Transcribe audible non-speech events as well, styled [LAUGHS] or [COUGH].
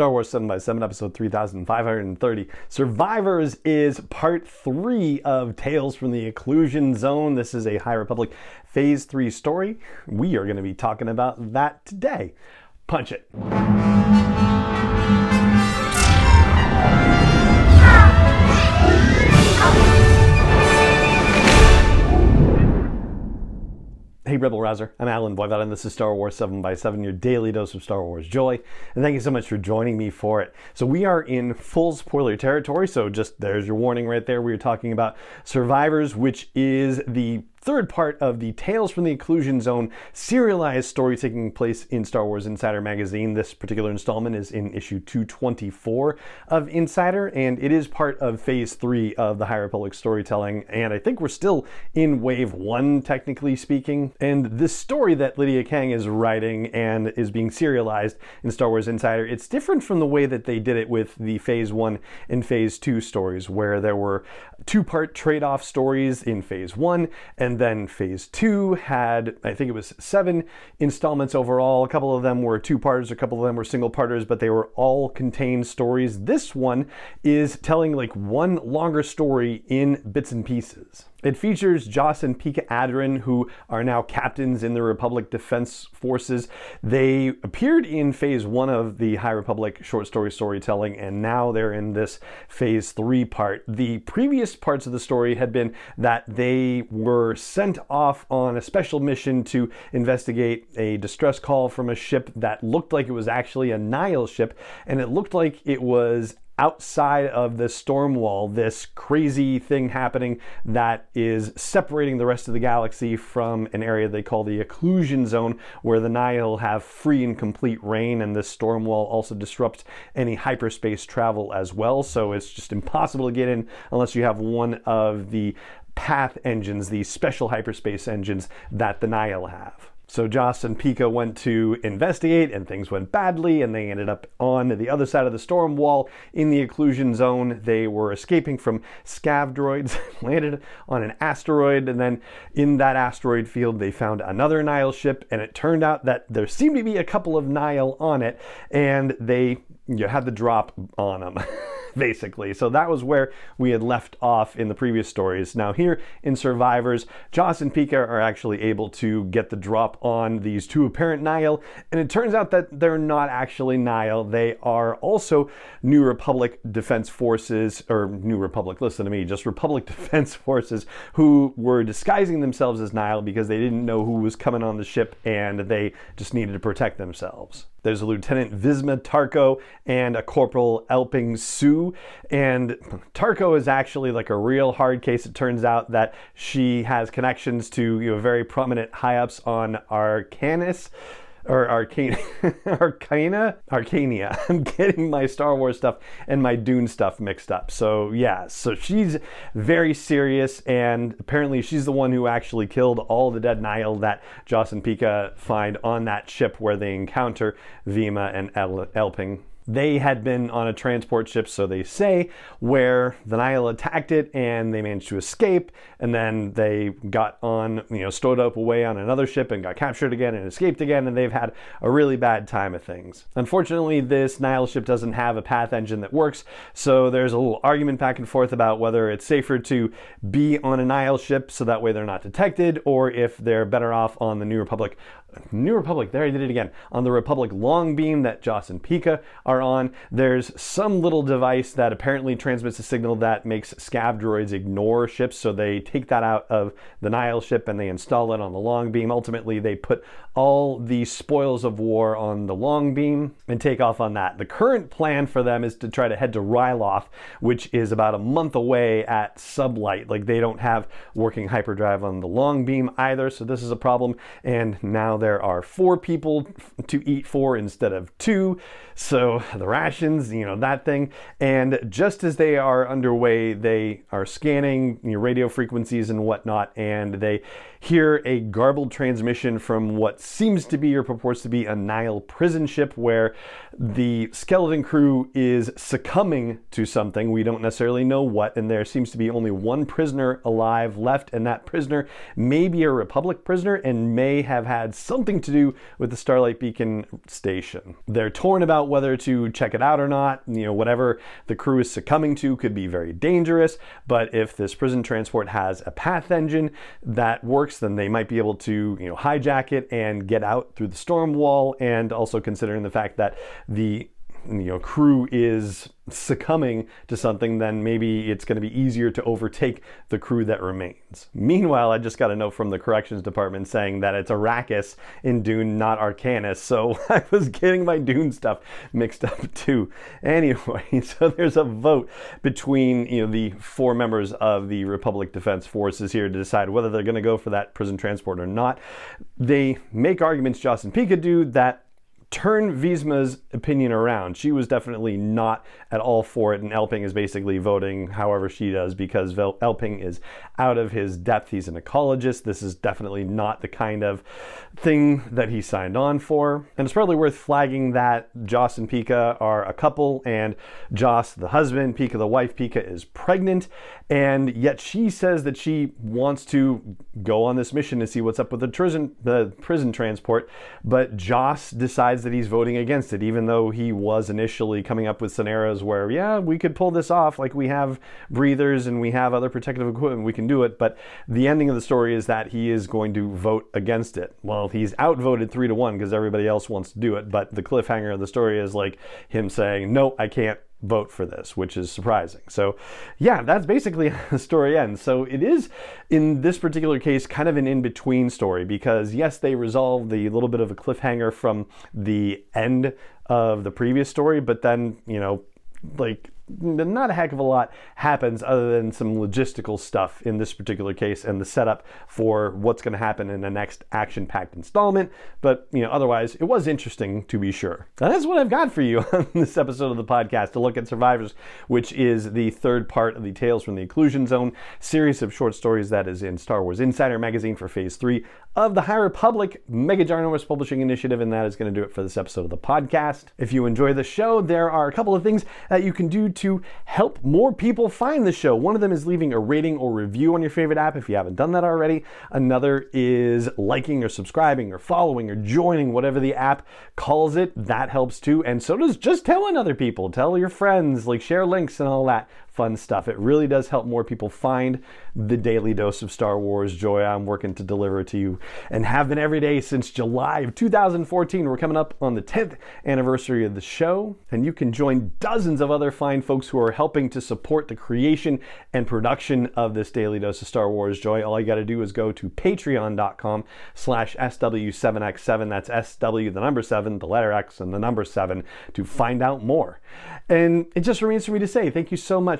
Star Wars 7 by 7 episode 3530. Survivors is part 3 of Tales from the Occlusion Zone. This is a High Republic Phase 3 story. We are going to be talking about that today. Punch it. Rebel Rouser. I'm Allen Voivod, and this is Star Wars 7 by 7 your daily dose of Star Wars joy. And thank you so much for joining me for it. So, we are in full spoiler territory, so just there's your warning right there. We are talking about Survivors, which is the third part of the Tales from the Occlusion Zone serialized story taking place in Star Wars Insider magazine. This particular installment is in issue 224 of Insider, and it is part of phase three of the High Republic storytelling. And I think we're still in wave one, technically speaking. And this story that Lydia Kang is writing and is being serialized in Star Wars Insider, it's different from the way that they did it with the phase one and phase two stories, where there were two part trade off stories in phase one and and then phase two had, I think it was seven installments overall. A couple of them were two parters, a couple of them were single parters, but they were all contained stories. This one is telling like one longer story in bits and pieces. It features Joss and Pika Adren, who are now captains in the Republic Defense Forces. They appeared in phase one of the High Republic short story storytelling, and now they're in this phase three part. The previous parts of the story had been that they were sent off on a special mission to investigate a distress call from a ship that looked like it was actually a Nihil ship, and it looked like it was outside of the storm wall, this crazy thing happening that is separating the rest of the galaxy from an area they call the occlusion zone, where the Nihil have free and complete reign, and this storm wall also disrupts any hyperspace travel as well. So it's just impossible to get in unless you have one of the path engines, the special hyperspace engines that the Nihil have. So Joss and Pika went to investigate, and things went badly, and they ended up on the other side of the storm wall in the occlusion zone. They were escaping from scav droids, [LAUGHS] landed on an asteroid, and then in that asteroid field, they found another Nihil ship, and it turned out that there seemed to be a couple of Nihil on it, and they you had the drop on them. [LAUGHS] [LAUGHS] basically. So that was where we had left off in the previous stories. Now, here in Survivors, Joss and Pika are actually able to get the drop on these two apparent Nihil, and it turns out that they're not actually Nihil. They are also New Republic Defense Forces, or New Republic, listen to me, just Republic [LAUGHS] Defense Forces, who were disguising themselves as Nihil because they didn't know who was coming on the ship and they just needed to protect themselves. There's a Lieutenant Visma Tarko and a Corporal Elping Su. And Tarko is actually like a real hard case. It turns out that she has connections to you know, very prominent high ups on Arcanis or Arcana, [LAUGHS] Arcana, Arcania. [LAUGHS] I'm getting my Star Wars stuff and my Dune stuff mixed up. So yeah, so she's very serious, and apparently she's the one who actually killed all the dead Nihil that Joss and Pika find on that ship where they encounter Vima and El- Elping they had been on a transport ship, so they say, where the Nihil attacked it and they managed to escape. And then they got on, you know, stowed up away on another ship and got captured again and escaped again. And they've had a really bad time of things. Unfortunately, this Nihil ship doesn't have a path engine that works. So there's a little argument back and forth about whether it's safer to be on a Nihil ship so that way they're not detected, or if they're better off on the New Republic New Republic, there I did it again. On the Republic long beam that Joss and Pika are on, there's some little device that apparently transmits a signal that makes scav droids ignore ships. So they take that out of the Nihil ship and they install it on the long beam. Ultimately, they put all the spoils of war on the long beam and take off on that. The current plan for them is to try to head to Ryloth, which is about a month away at sublight. Like they don't have working hyperdrive on the long beam either. So this is a problem. And now there are four people to eat for instead of two. So the rations, you know, that thing. And just as they are underway, they are scanning your radio frequencies and whatnot, and they hear a garbled transmission from what seems to be or purports to be a Nihil prison ship where the skeleton crew is succumbing to something. We don't necessarily know what, and there seems to be only one prisoner alive left, and that prisoner may be a Republic prisoner and may have had something to do with the Starlight Beacon station. They're torn about whether to check it out or not. You know, whatever the crew is succumbing to could be very dangerous, but if this prison transport has a path engine that works, then they might be able to, you know, hijack it and get out through the storm wall, and also considering the fact that the you know crew is succumbing to something, then maybe it's going to be easier to overtake the crew that remains. Meanwhile, I just got a note from the corrections department saying that it's Arrakis in Dune, not Arcanis. So [LAUGHS] I was getting my Dune stuff mixed up too. Anyway, [LAUGHS] so there's a vote between you know the four members of the Republic Defense Forces here to decide whether they're going to go for that prison transport or not. They make arguments, and Pika do, that turn Visma's opinion around. She was definitely not at all for it, and Elping is basically voting however she does because Elping is out of his depth. He's an ecologist. This is definitely not the kind of thing that he signed on for. And it's probably worth flagging that Joss and Pika are a couple, and Joss, the husband, Pika, the wife, Pika is pregnant, and yet she says that she wants to go on this mission to see what's up with the prison, the prison transport, but Joss decides decides that he's voting against it, even though he was initially coming up with scenarios where, yeah, we could pull this off. Like we have breathers and we have other protective equipment, we can do it. But the ending of the story is that he is going to vote against it. Well, he's outvoted three to one because everybody else wants to do it. But the cliffhanger of the story is like him saying, no, I can't vote for this, which is surprising. So, yeah, that's basically [LAUGHS] how the story ends. So, it is, in this particular case, kind of an in between story because, yes, they resolve the little bit of a cliffhanger from the end of the previous story, but then, you know, like not a heck of a lot happens other than some logistical stuff in this particular case and the setup for what's going to happen in the next action packed installment. But, you know, otherwise, it was interesting to be sure. That's what I've got for you [LAUGHS] on this episode of the podcast to look at Survivors, which is the third part of the Tales from the Occlusion Zone series of short stories that is in Star Wars Insider magazine for phase three of the High Republic Mega Ginormous Publishing Initiative. And that is going to do it for this episode of the podcast. If you enjoy the show, there are a couple of things that you can do to help more people find the show. One of them is leaving a rating or review on your favorite app if you haven't done that already. Another is liking or subscribing or following or joining whatever the app calls it. That helps too. And so does just telling other people. Tell your friends, like share links and all that fun stuff. It really does help more people find the daily dose of Star Wars joy I'm working to deliver to you and have been every day since July of 2014. We're coming up on the 10th anniversary of the show, and you can join dozens of other fine folks who are helping to support the creation and production of this daily dose of Star Wars joy. All you got to do is go to patreon.com slash SW7X7. That's SW, the number 7, the letter X, and the number 7 to find out more. And it just remains for me to say thank you so much